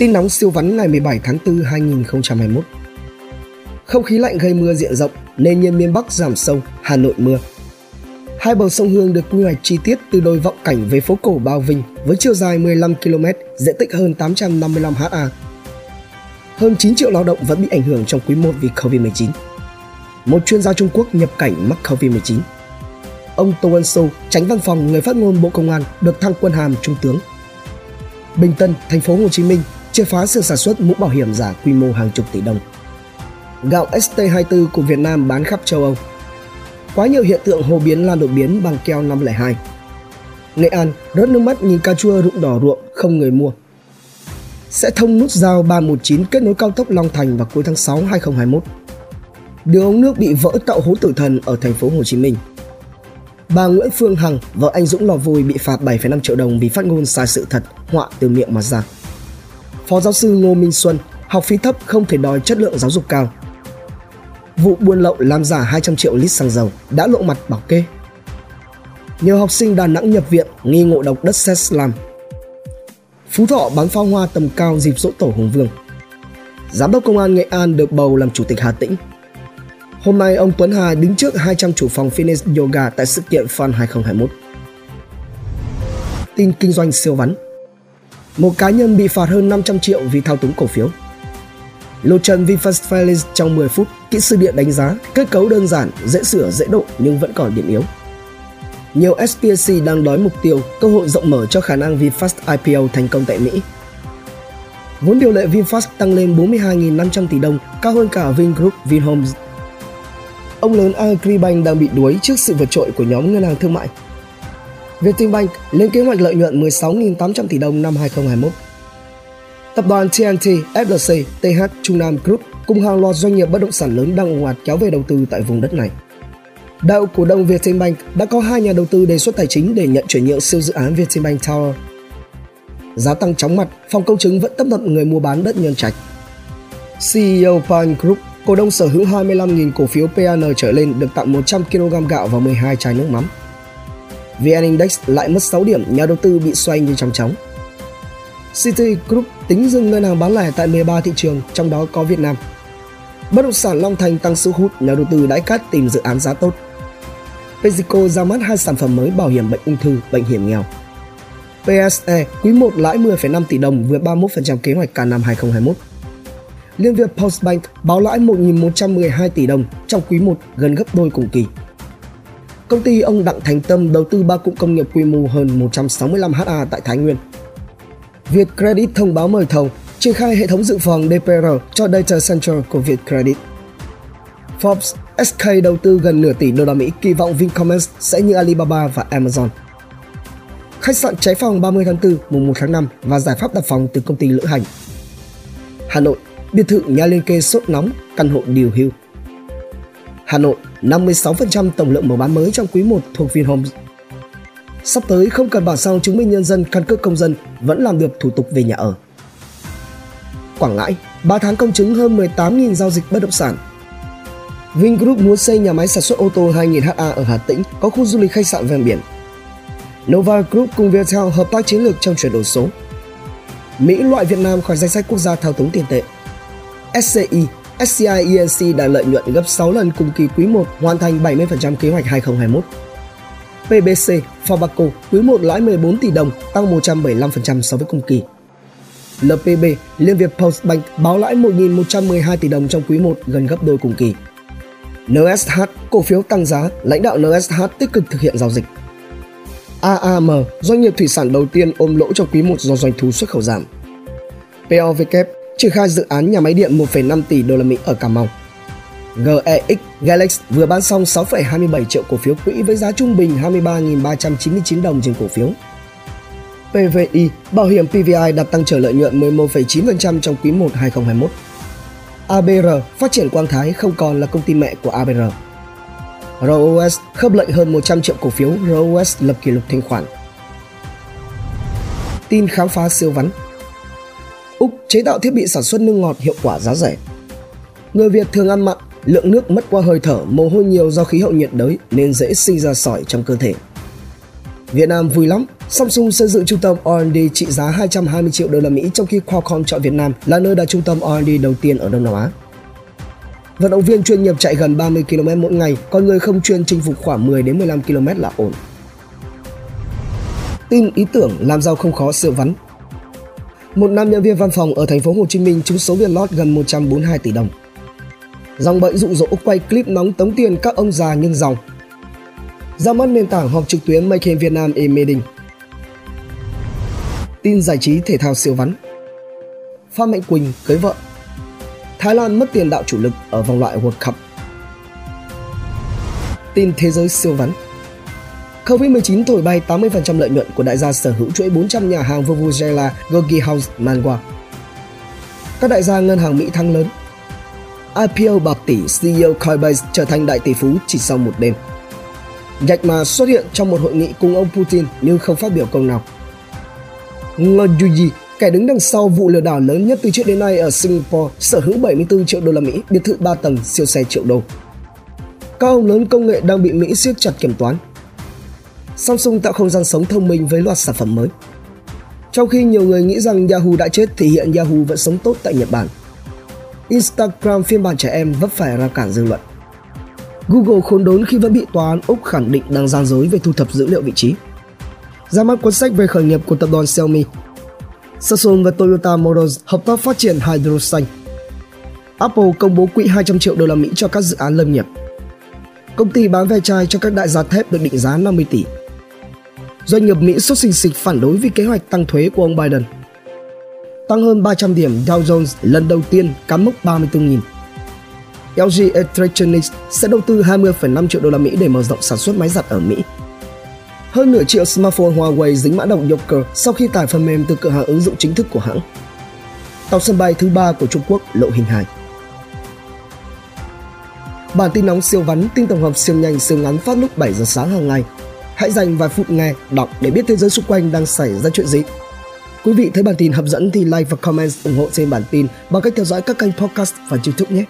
Tin nóng siêu vắn ngày 17 tháng 4 2021. Không khí lạnh gây mưa diện rộng, nên nhiên miền Bắc giảm sâu, Hà Nội mưa. Hai bờ sông Hương được quy hoạch chi tiết từ đôi vọng cảnh về phố cổ Bao Vinh với chiều dài 15 km, diện tích hơn 855 ha. Hơn 9 triệu lao động vẫn bị ảnh hưởng trong quý 1 vì Covid-19. Một chuyên gia Trung Quốc nhập cảnh mắc Covid-19. Ông Tô Ân Sô, tránh văn phòng người phát ngôn Bộ Công an, được thăng quân hàm Trung tướng. Bình Tân, thành phố Hồ Chí Minh triệt phá sự sản xuất mũ bảo hiểm giả quy mô hàng chục tỷ đồng. Gạo ST24 của Việt Nam bán khắp châu Âu. Quá nhiều hiện tượng hồ biến lan đột biến bằng keo 502. Nghệ An rớt nước mắt nhìn cà chua rụng đỏ ruộng không người mua. Sẽ thông nút giao 319 kết nối cao tốc Long Thành vào cuối tháng 6 2021. Đường ống nước bị vỡ tạo hố tử thần ở thành phố Hồ Chí Minh. Bà Nguyễn Phương Hằng, vợ anh Dũng Lò vui bị phạt 7,5 triệu đồng vì phát ngôn sai sự thật, họa từ miệng mà ra. Phó giáo sư Ngô Minh Xuân, học phí thấp không thể đòi chất lượng giáo dục cao. Vụ buôn lậu làm giả 200 triệu lít xăng dầu đã lộ mặt bảo kê. Nhiều học sinh Đà Nẵng nhập viện nghi ngộ độc đất sét slam. Phú Thọ bắn pháo hoa tầm cao dịp dỗ tổ Hùng Vương. Giám đốc công an Nghệ An được bầu làm chủ tịch Hà Tĩnh. Hôm nay ông Tuấn Hà đứng trước 200 chủ phòng fitness yoga tại sự kiện Fun 2021. Tin kinh doanh siêu vắn một cá nhân bị phạt hơn 500 triệu vì thao túng cổ phiếu. Lô chân VinFast Felix trong 10 phút, kỹ sư điện đánh giá kết cấu đơn giản, dễ sửa, dễ độ nhưng vẫn còn điểm yếu. Nhiều SPC đang đói mục tiêu, cơ hội rộng mở cho khả năng VinFast IPO thành công tại Mỹ. Vốn điều lệ VinFast tăng lên 42.500 tỷ đồng, cao hơn cả Vingroup Vinhomes. Ông lớn Agribank đang bị đuối trước sự vượt trội của nhóm ngân hàng thương mại Vietinbank lên kế hoạch lợi nhuận 16.800 tỷ đồng năm 2021. Tập đoàn TNT, FLC, TH Trung Nam Group cùng hàng loạt doanh nghiệp bất động sản lớn đang ủng ạt kéo về đầu tư tại vùng đất này. Đạo cổ đông Vietinbank đã có hai nhà đầu tư đề xuất tài chính để nhận chuyển nhượng siêu dự án Vietinbank Tower. Giá tăng chóng mặt, phòng công chứng vẫn tấp nập người mua bán đất nhân trạch. CEO Pan Group, cổ đông sở hữu 25.000 cổ phiếu PAN trở lên được tặng 100 kg gạo và 12 chai nước mắm. VN Index lại mất 6 điểm, nhà đầu tư bị xoay như trong chóng. City Group tính dừng ngân hàng bán lẻ tại 13 thị trường, trong đó có Việt Nam. Bất động sản Long Thành tăng sức hút, nhà đầu tư đãi cát tìm dự án giá tốt. Pesico ra mắt hai sản phẩm mới bảo hiểm bệnh ung thư, bệnh hiểm nghèo. PSE quý 1 lãi 10,5 tỷ đồng vượt 31% kế hoạch cả năm 2021. Liên Việt Postbank báo lãi 1.112 tỷ đồng trong quý 1 gần gấp đôi cùng kỳ. Công ty ông Đặng Thành Tâm đầu tư ba cụm công nghiệp quy mô hơn 165 ha tại Thái Nguyên. Việt Credit thông báo mời thầu triển khai hệ thống dự phòng DPR cho data center của Việt Credit. Forbes SK đầu tư gần nửa tỷ đô la Mỹ kỳ vọng Vincommerce sẽ như Alibaba và Amazon. Khách sạn cháy phòng 30 tháng 4, mùng 1 tháng 5 và giải pháp đặt phòng từ công ty lữ hành. Hà Nội, biệt thự nhà liên kê sốt nóng, căn hộ điều hưu. Hà Nội 56% tổng lượng mở bán mới trong quý 1 thuộc Vinhomes. Sắp tới không cần bản sao chứng minh nhân dân căn cước công dân vẫn làm được thủ tục về nhà ở. Quảng Ngãi, 3 tháng công chứng hơn 18.000 giao dịch bất động sản. Vingroup muốn xây nhà máy sản xuất ô tô 2.000 ha ở Hà Tĩnh có khu du lịch khách sạn ven biển. Nova Group cùng Viettel hợp tác chiến lược trong chuyển đổi số. Mỹ loại Việt Nam khỏi danh sách quốc gia thao túng tiền tệ. SCI SCI ENC đạt lợi nhuận gấp 6 lần cùng kỳ quý 1, hoàn thành 70% kế hoạch 2021. PBC, Fabaco quý 1 lãi 14 tỷ đồng, tăng 175% so với cùng kỳ. LPB, Liên Việt Postbank báo lãi 1.112 tỷ đồng trong quý 1, gần gấp đôi cùng kỳ. NSH, cổ phiếu tăng giá, lãnh đạo NSH tích cực thực hiện giao dịch. AAM, doanh nghiệp thủy sản đầu tiên ôm lỗ trong quý 1 do doanh thu xuất khẩu giảm. POVK, triển khai dự án nhà máy điện 1,5 tỷ đô la Mỹ ở Cà Mau. GEX Galax vừa bán xong 6,27 triệu cổ phiếu quỹ với giá trung bình 23.399 đồng trên cổ phiếu. PVI, bảo hiểm PVI đạt tăng trở lợi nhuận 11,9% trong quý 1 2021. ABR, phát triển Quang Thái không còn là công ty mẹ của ABR. ROS khớp lệnh hơn 100 triệu cổ phiếu, ROS lập kỷ lục thanh khoản. Tin khám phá siêu vắn Úc chế tạo thiết bị sản xuất nước ngọt hiệu quả giá rẻ. Người Việt thường ăn mặn, lượng nước mất qua hơi thở, mồ hôi nhiều do khí hậu nhiệt đới nên dễ sinh ra sỏi trong cơ thể. Việt Nam vui lắm, Samsung xây dựng trung tâm R&D trị giá 220 triệu đô la Mỹ trong khi Qualcomm chọn Việt Nam là nơi đặt trung tâm R&D đầu tiên ở Đông Nam Á. Vận động viên chuyên nghiệp chạy gần 30 km mỗi ngày, còn người không chuyên chinh phục khoảng 10 đến 15 km là ổn. Tin ý tưởng làm giàu không khó siêu vắn. Một nam nhân viên văn phòng ở thành phố Hồ Chí Minh trúng số tiền lót gần 142 tỷ đồng. Dòng bẫy dụ dỗ quay clip nóng tống tiền các ông già nhưng dòng. Ra mắt nền tảng họp trực tuyến Make in Vietnam e-meeting. Tin giải trí thể thao siêu vắn. Phan Mạnh Quỳnh cưới vợ. Thái Lan mất tiền đạo chủ lực ở vòng loại World Cup. Tin thế giới siêu vắn. Covid-19 thổi bay 80% lợi nhuận của đại gia sở hữu chuỗi 400 nhà hàng Vuvuzela Gogi House Manwa. Các đại gia ngân hàng Mỹ thăng lớn. IPO bạc tỷ CEO Coinbase trở thành đại tỷ phú chỉ sau một đêm. Jack Ma xuất hiện trong một hội nghị cùng ông Putin nhưng không phát biểu câu nào. Ngo Yuji, kẻ đứng đằng sau vụ lừa đảo lớn nhất từ trước đến nay ở Singapore, sở hữu 74 triệu đô la Mỹ, biệt thự 3 tầng, siêu xe triệu đô. Các ông lớn công nghệ đang bị Mỹ siết chặt kiểm toán. Samsung tạo không gian sống thông minh với loạt sản phẩm mới. Trong khi nhiều người nghĩ rằng Yahoo đã chết thì hiện Yahoo vẫn sống tốt tại Nhật Bản. Instagram phiên bản trẻ em vấp phải rào cản dư luận. Google khốn đốn khi vẫn bị tòa án Úc khẳng định đang gian dối về thu thập dữ liệu vị trí. Ra mắt cuốn sách về khởi nghiệp của tập đoàn Xiaomi. Samsung và Toyota Motors hợp tác phát triển hydro xanh. Apple công bố quỹ 200 triệu đô la Mỹ cho các dự án lâm nghiệp. Công ty bán ve chai cho các đại gia thép được định giá 50 tỷ. Doanh nghiệp Mỹ xuất sinh xịch phản đối vì kế hoạch tăng thuế của ông Biden. Tăng hơn 300 điểm Dow Jones lần đầu tiên cán mốc 34.000. LG Electronics sẽ đầu tư 20,5 triệu đô la Mỹ để mở rộng sản xuất máy giặt ở Mỹ. Hơn nửa triệu smartphone Huawei dính mã độc Joker sau khi tải phần mềm từ cửa hàng ứng dụng chính thức của hãng. Tàu sân bay thứ ba của Trung Quốc lộ hình hài. Bản tin nóng siêu vắn, tin tổng hợp siêu nhanh siêu ngắn phát lúc 7 giờ sáng hàng ngày. Hãy dành vài phút nghe, đọc để biết thế giới xung quanh đang xảy ra chuyện gì. Quý vị thấy bản tin hấp dẫn thì like và comment ủng hộ trên bản tin bằng cách theo dõi các kênh podcast và YouTube nhé.